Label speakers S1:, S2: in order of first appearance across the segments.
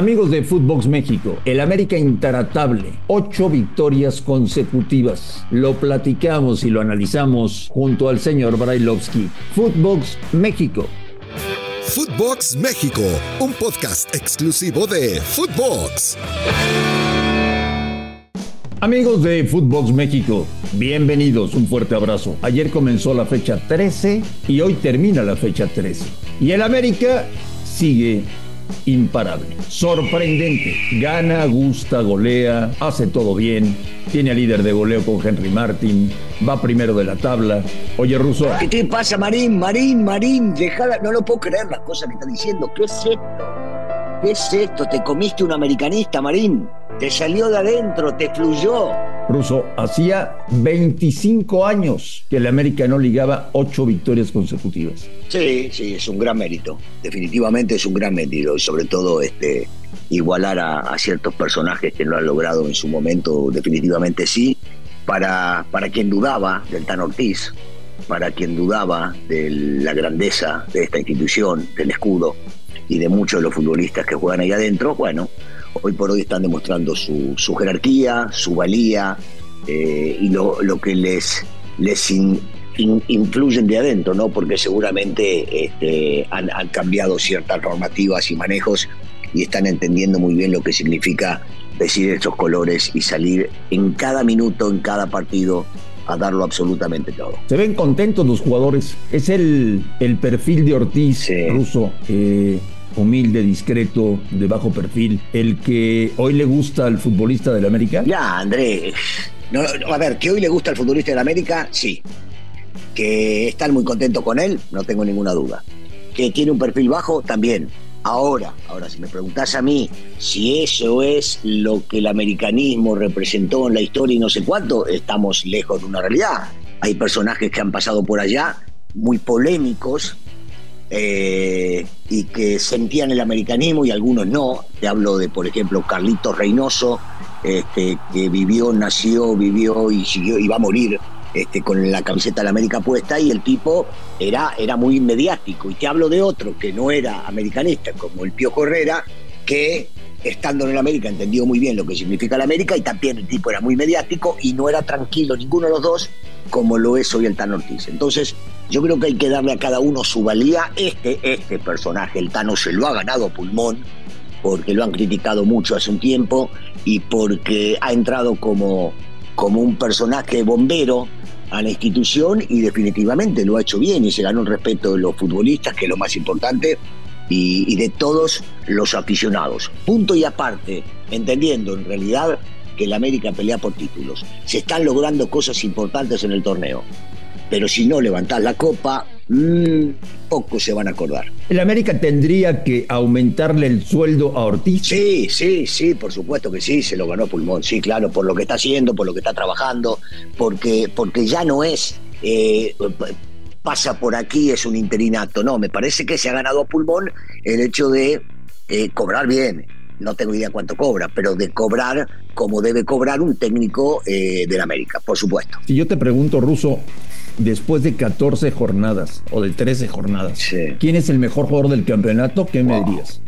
S1: Amigos de Footbox México, el América intratable, ocho victorias consecutivas. Lo platicamos y lo analizamos junto al señor Brailovsky. Footbox México.
S2: Footbox México, un podcast exclusivo de Footbox.
S1: Amigos de Footbox México, bienvenidos, un fuerte abrazo. Ayer comenzó la fecha 13 y hoy termina la fecha 13. Y el América sigue imparable. Sorprendente. Gana, gusta, golea, hace todo bien. Tiene al líder de goleo con Henry Martin. Va primero de la tabla. Oye, Russo.
S3: ¿Qué te pasa, Marín? Marín, Marín, dejala. No lo puedo creer las cosas que está diciendo. ¿Qué es esto? ¿Qué es esto? ¿Te comiste un americanista, Marín? Te salió de adentro, te fluyó.
S1: Russo, hacía 25 años que el América no ligaba ocho victorias consecutivas.
S3: Sí, sí, es un gran mérito. Definitivamente es un gran mérito. Y sobre todo este, igualar a, ciertos personajes que lo han logrado en su momento, definitivamente sí. Para, para quien dudaba del Tan Ortiz, para quien dudaba de la grandeza de esta institución, del escudo y de muchos de los futbolistas que juegan ahí adentro, bueno, hoy por hoy están demostrando su, jerarquía, su valía eh, y lo, que les, les influyen de adentro, ¿no? Porque seguramente este, han, cambiado ciertas normativas y manejos y están entendiendo muy bien lo que significa decir estos colores y salir en cada minuto, en cada partido a darlo absolutamente todo.
S1: Se ven contentos los jugadores. Es el, el perfil de Ortiz ruso. Eh, humilde, discreto, de bajo perfil, el que hoy le gusta al futbolista del América?
S3: Ya, Andrés. No, a ver, que hoy le gusta al futbolista del América, sí. Que están muy contentos con él, no tengo ninguna duda. Que tiene un perfil bajo, también. Ahora, ahora, si me preguntás a mí si eso es lo que el americanismo representó en la historia y no sé cuánto, estamos lejos de una realidad. Hay personajes que han pasado por allá, muy polémicos, eh, y que sentían el americanismo y algunos no. Te hablo de, por ejemplo, Carlitos Reynoso, este, que vivió, nació, vivió y siguió va a morir este, con la camiseta de la América puesta y el tipo era, era muy mediático. Y te hablo de otro que no era americanista, como el Pío Correra, que estando en el América entendió muy bien lo que significa la América y también el tipo era muy mediático y no era tranquilo ninguno de los dos como lo es hoy el Tano Ortiz. Entonces, yo creo que hay que darle a cada uno su valía. Este, este personaje, el Tano, se lo ha ganado pulmón, porque lo han criticado mucho hace un tiempo y porque ha entrado como, como un personaje bombero a la institución y definitivamente lo ha hecho bien y se ganó el respeto de los futbolistas, que es lo más importante, y, y de todos los aficionados. Punto y aparte, entendiendo en realidad que el América pelea por títulos. Se están logrando cosas importantes en el torneo. Pero si no levantás la copa, mmm, pocos se van a acordar.
S1: ¿El América tendría que aumentarle el sueldo a Ortiz?
S3: Sí, sí, sí, por supuesto que sí, se lo ganó pulmón, sí, claro, por lo que está haciendo, por lo que está trabajando, porque, porque ya no es eh, pasa por aquí, es un interinato, no, me parece que se ha ganado a pulmón el hecho de eh, cobrar bien, no tengo idea cuánto cobra, pero de cobrar como debe cobrar un técnico eh, del América, por supuesto.
S1: Si yo te pregunto, Ruso, después de 14 jornadas o de 13 jornadas, ¿quién es el mejor jugador del campeonato? ¿Qué me dirías?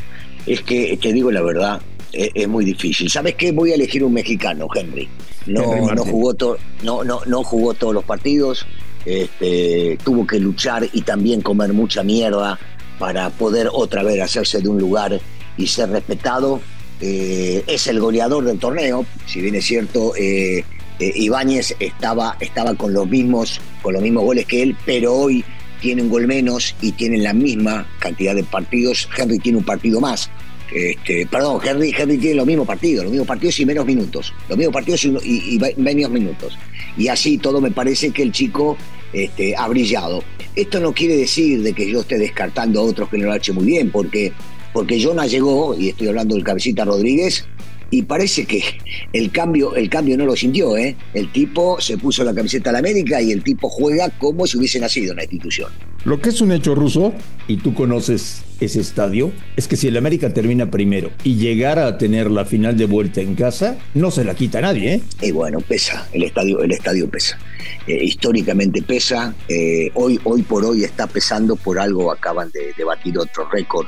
S3: Es que te digo la verdad, es, muy difícil. ¿Sabes qué? Voy a elegir un mexicano, Henry. No, no, jugó, no, no, no jugó todos los partidos, este, tuvo que luchar y también comer mucha mierda para poder otra vez hacerse de un lugar y ser respetado. Eh, es el goleador del torneo, si bien es cierto, eh, eh, Ibáñez estaba, estaba con, los mismos, con los mismos goles que él, pero hoy tiene un gol menos y tiene la misma cantidad de partidos. Henry tiene un partido más. Este, perdón, Henry, Henry tiene los mismos partidos, los mismos partidos y menos minutos. Los mismos partidos y, menos minutos. Y así todo me parece que el chico este, ha brillado. Esto no quiere decir de que yo esté descartando a otros que no lo han hecho muy bien, porque porque Jonah llegó, y estoy hablando del cabecita Rodríguez, y parece que el cambio, el cambio no lo sintió, ¿eh? El tipo se puso la camiseta a la América y el tipo juega como si hubiese nacido en la institución.
S1: Lo que es un hecho ruso, y tú conoces ese estadio, es que si el América termina primero y llegara a tener la final de vuelta en casa, no se la quita nadie, ¿eh?
S3: Y bueno, pesa, el estadio, el estadio pesa. Eh, históricamente pesa, eh, hoy, hoy por hoy está pesando, por algo acaban de, de batir otro récord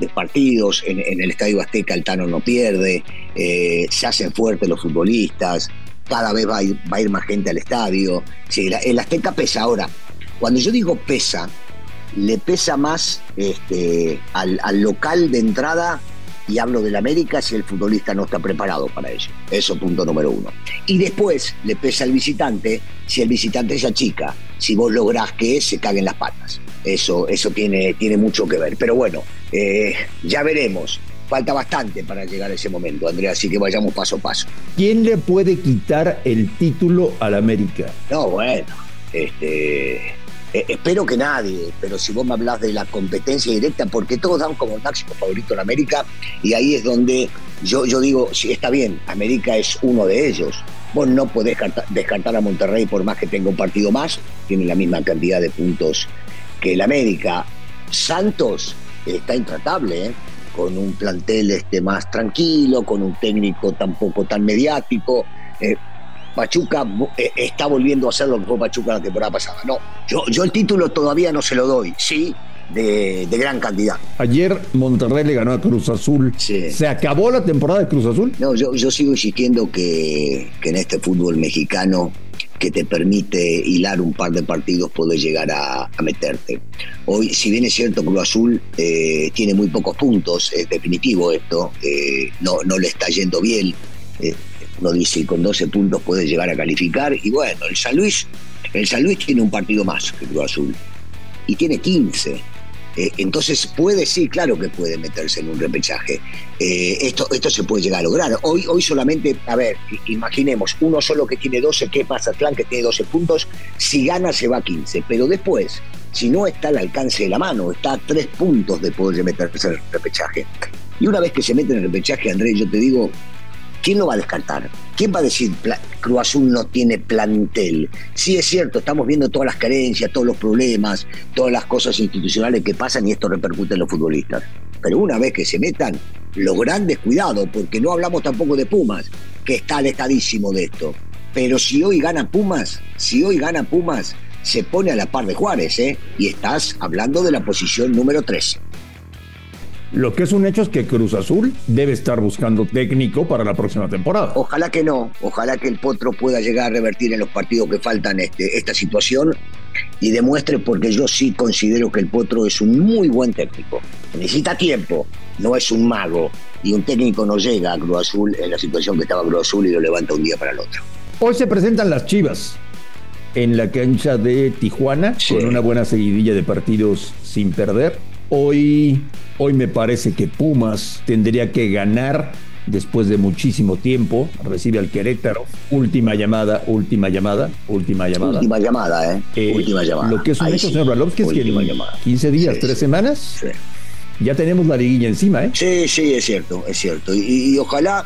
S3: de partidos, en, el Estadio Azteca el Tano no pierde, eh, se hacen fuertes los futbolistas, cada vez va a ir, más gente al estadio. Sí, el Azteca pesa ahora. Cuando yo digo pesa, le pesa más este, al, local de entrada y hablo del América si el futbolista no está preparado para ello. Eso punto número uno. Y después le pesa al visitante si el visitante es chica, si vos lográs que se caguen las patas. Eso, eso tiene, tiene mucho que ver. Pero bueno, eh, ya veremos. Falta bastante para llegar a ese momento, Andrea, así que vayamos paso a paso.
S1: ¿Quién le puede quitar el título al América?
S3: No, bueno, este, eh, espero que nadie, pero si vos me hablas de la competencia directa, porque todos dan como máximo favorito en América, y ahí es donde yo, yo digo, si está bien, América es uno de ellos. Vos no podés descartar a Monterrey por más que tenga un partido más, tiene la misma cantidad de puntos que el América. Santos está intratable, ¿eh? con un plantel este, más tranquilo, con un técnico tampoco tan mediático. Eh, Pachuca eh, está volviendo a hacer lo que fue Pachuca la temporada pasada. No, yo, yo el título todavía no se lo doy, sí, de, gran cantidad.
S1: Ayer Monterrey le ganó a Cruz Azul. ¿Se acabó la temporada de Cruz Azul?
S3: No, yo, yo sigo insistiendo que, que en este fútbol mexicano que te permite hilar un par de partidos poder llegar a, meterte. Hoy, si bien es cierto, Cruz Azul eh, tiene muy pocos puntos, es definitivo esto, eh, no, no le está yendo bien. Eh, uno dice con 12 puntos puede llegar a calificar. Y bueno, el San Luis, el San Luis tiene un partido más que Cruz Azul. Y tiene 15. Eh, entonces puede, sí, claro que puede meterse en un repechaje. Eh, esto, esto se puede llegar a lograr. Hoy, hoy solamente, a ver, imaginemos, uno solo que tiene 12, ¿qué pasa? Atlán que tiene 12 puntos, si gana se va a 15. Pero después, si no está al alcance de la mano, está a 3 puntos de poder meterse en el repechaje. Y una vez que se mete en el repechaje, Andrés, yo te digo, ¿quién lo va a descartar? ¿Quién va a decir Cruz Azul no tiene plantel? Sí, es cierto, estamos viendo todas las carencias, todos los problemas, todas las cosas institucionales que pasan y esto repercute en los futbolistas. Pero una vez que se metan, los grandes cuidados, porque no hablamos tampoco de Pumas, que está alejadísimo de esto. Pero si hoy gana Pumas, si hoy gana Pumas, se pone a la par de Juárez, ¿eh? Y estás hablando de la posición número 13.
S1: Lo que es un hecho es que Cruz Azul debe estar buscando técnico para la próxima temporada.
S3: Ojalá que no, ojalá que el Potro pueda llegar a revertir en los partidos que faltan este, esta situación y demuestre porque yo sí considero que el Potro es un muy buen técnico. Necesita tiempo, no es un mago y un técnico no llega a Cruz Azul en la situación que estaba Cruz Azul y lo levanta un día para el otro.
S1: Hoy se presentan las Chivas en la cancha de Tijuana con una buena seguidilla de partidos sin perder. Hoy Hoy me parece que Pumas tendría que ganar después de muchísimo tiempo. Recibe al Querétaro. Última llamada, última llamada, última llamada.
S3: Última llamada, ¿eh? eh última llamada.
S1: Lo que es un hecho, señor Ralovsky, es que en 15 días, 3 semanas, sí. ya tenemos la liguilla encima, ¿eh?
S3: Sí, sí, es cierto, es cierto. Y, ojalá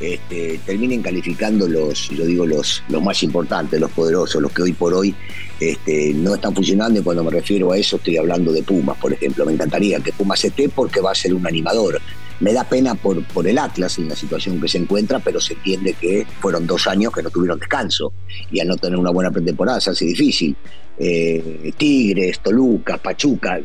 S3: este, terminen calificando los, yo digo, los, los más importantes, los poderosos, los que hoy por hoy este, no están funcionando y cuando me refiero a eso estoy hablando de Pumas, por ejemplo. Me encantaría que Pumas esté porque va a ser un animador. Me da pena por, el Atlas en la situación que se encuentra, pero se entiende que fueron dos años que no tuvieron descanso y al no tener una buena pretemporada se hace difícil. Eh, Tigres, Toluca, Pachuca,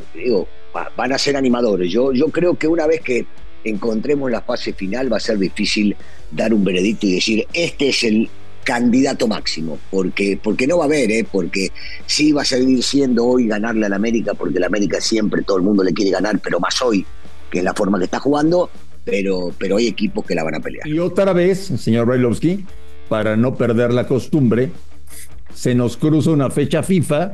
S3: van a ser animadores. Yo, yo creo que una vez que encontremos la fase final va a ser difícil dar un veredicto y decir, este es el candidato máximo, porque, porque no va a haber, ¿eh? porque sí va a seguir siendo hoy ganarle al América, porque el América siempre todo el mundo le quiere ganar, pero más hoy, que es la forma que está jugando, pero, pero hay equipos que la van a pelear.
S1: Y otra vez, señor Brailovsky, para no perder la costumbre, se nos cruza una fecha FIFA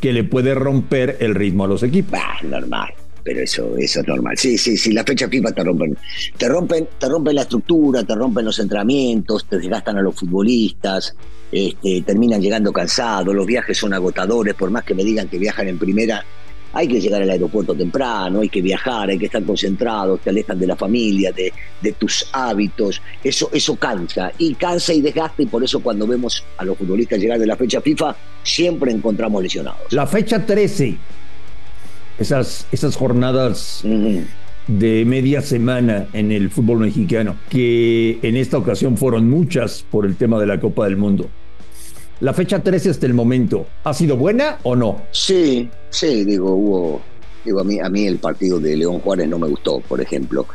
S1: que le puede romper el ritmo a los equipos.
S3: Ah, normal pero eso, eso es normal. Sí, sí, sí, las fechas FIFA te rompen, te rompen, te rompen la estructura, te rompen los entrenamientos, te desgastan a los futbolistas, este, terminan llegando cansados, los viajes son agotadores, por más que me digan que viajan en primera, hay que llegar al aeropuerto temprano, hay que viajar, hay que estar concentrado, te alejan de la familia, de, de, tus hábitos, eso, eso cansa, y cansa y desgasta, y por eso cuando vemos a los futbolistas llegar de la fecha FIFA, siempre encontramos lesionados.
S1: La fecha 13 esas, esas jornadas de media semana en el fútbol mexicano, que en esta ocasión fueron muchas por el tema de la Copa del Mundo. La fecha 13 hasta el momento, ¿ha sido buena o no?
S3: Sí, sí, digo, hubo, Digo, a mí, a mí el partido de León Juárez no me gustó, por ejemplo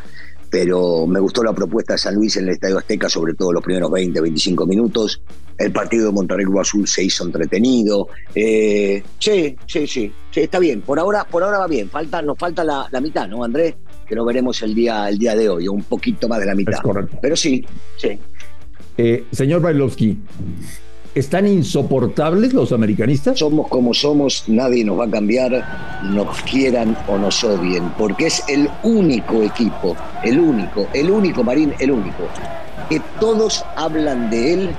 S3: pero me gustó la propuesta de San Luis en el Estadio Azteca, sobre todo los primeros 20, 25 minutos. El partido de Monterrey Cruz Azul se hizo entretenido. Eh, sí, sí, sí, está bien. Por ahora, por ahora va bien. Falta, nos falta la, mitad, ¿no, Andrés? Que lo veremos el día, el día de hoy, un poquito más de la mitad. correcto. Pero sí, sí.
S1: Eh, señor Bailovsky, ¿Están insoportables los americanistas?
S3: Somos como somos, nadie nos va a cambiar, nos quieran o nos odien, porque es el único equipo, el único, el único Marín, el único, que todos hablan de él,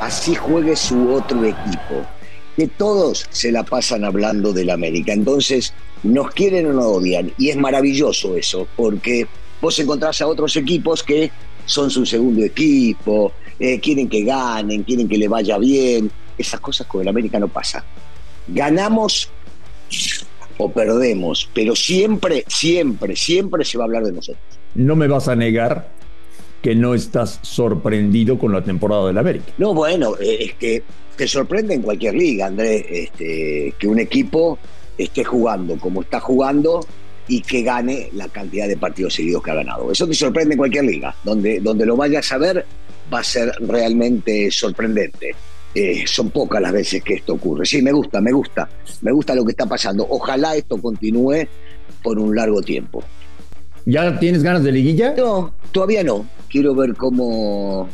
S3: así juegue su otro equipo, que todos se la pasan hablando del América. Entonces, nos quieren o nos odian, y es maravilloso eso, porque vos encontrás a otros equipos que son su segundo equipo, eh, quieren que ganen, quieren que le vaya bien. Esas cosas con el América no pasa. Ganamos o perdemos, pero siempre, siempre, siempre se va a hablar de nosotros.
S1: No me vas a negar que no estás sorprendido con la temporada del América.
S3: No, bueno, eh, es que te sorprende en cualquier liga, Andrés, este, que un equipo esté jugando como está jugando y que gane la cantidad de partidos seguidos que ha ganado. Eso te sorprende en cualquier liga, donde, donde lo vayas a ver va a ser realmente sorprendente. Eh, son pocas las veces que esto ocurre. Sí, me gusta, me gusta, me gusta lo que está pasando. Ojalá esto continúe por un largo tiempo.
S1: ¿Ya tienes ganas de liguilla?
S3: No, todavía no. Quiero ver cómo,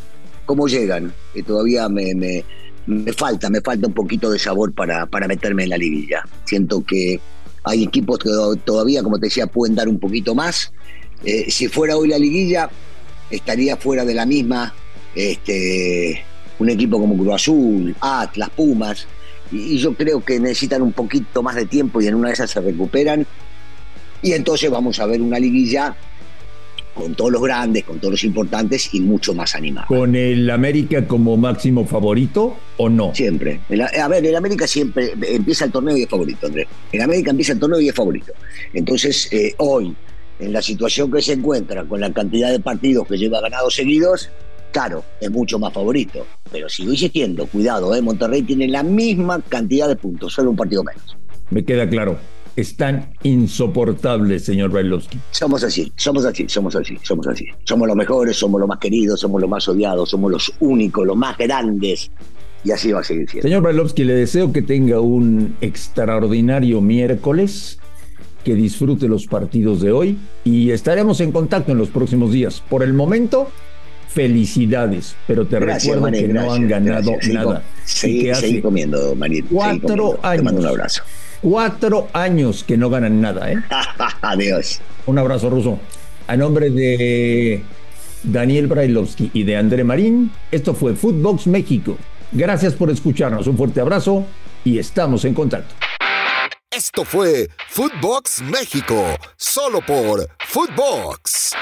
S3: cómo llegan. Que todavía me, me, falta, me falta un poquito de sabor para, para meterme en la liguilla. Siento que hay equipos que todavía, como te decía, pueden dar un poquito más. Eh, si fuera hoy la liguilla, estaría fuera de la misma este, un equipo como Cruz Azul, Atlas, Pumas, y, yo creo que necesitan un poquito más de tiempo y en una de esas se recuperan. Y entonces vamos a ver una liguilla con todos los grandes, con todos los importantes y mucho más animada.
S1: ¿Con el América como máximo favorito o no?
S3: Siempre. a ver, el América siempre empieza el torneo y es favorito, Andrés. El América empieza el torneo y es favorito. Entonces, eh, hoy, en la situación que se encuentra, con la cantidad de partidos que lleva ganados seguidos, claro, es mucho más favorito. Pero sigo insistiendo, cuidado, ¿eh? Monterrey tiene la misma cantidad de puntos, solo un partido menos.
S1: Me queda claro. Están insoportables, señor Bailovsky.
S3: Somos así, somos así, somos así, somos así. Somos los mejores, somos los más queridos, somos los más odiados, somos los únicos, los más grandes. Y así va a seguir siendo.
S1: Señor Bailovsky, le deseo que tenga un extraordinario miércoles que disfrute los partidos de hoy y estaremos en contacto en los próximos días. Por el momento, felicidades, pero te recuerdo que no han ganado nada.
S3: Seguí, comiendo, Marín.
S1: Cuatro años. Te mando
S3: un abrazo.
S1: Cuatro años que no ganan nada, ¿eh?
S3: Adiós.
S1: Un abrazo, Ruso. A nombre de Daniel Brailovsky y de André Marín, esto fue Footbox México. Gracias por escucharnos. Un fuerte abrazo y estamos en contacto.
S2: Esto fue Footbox México, solo por Footbox.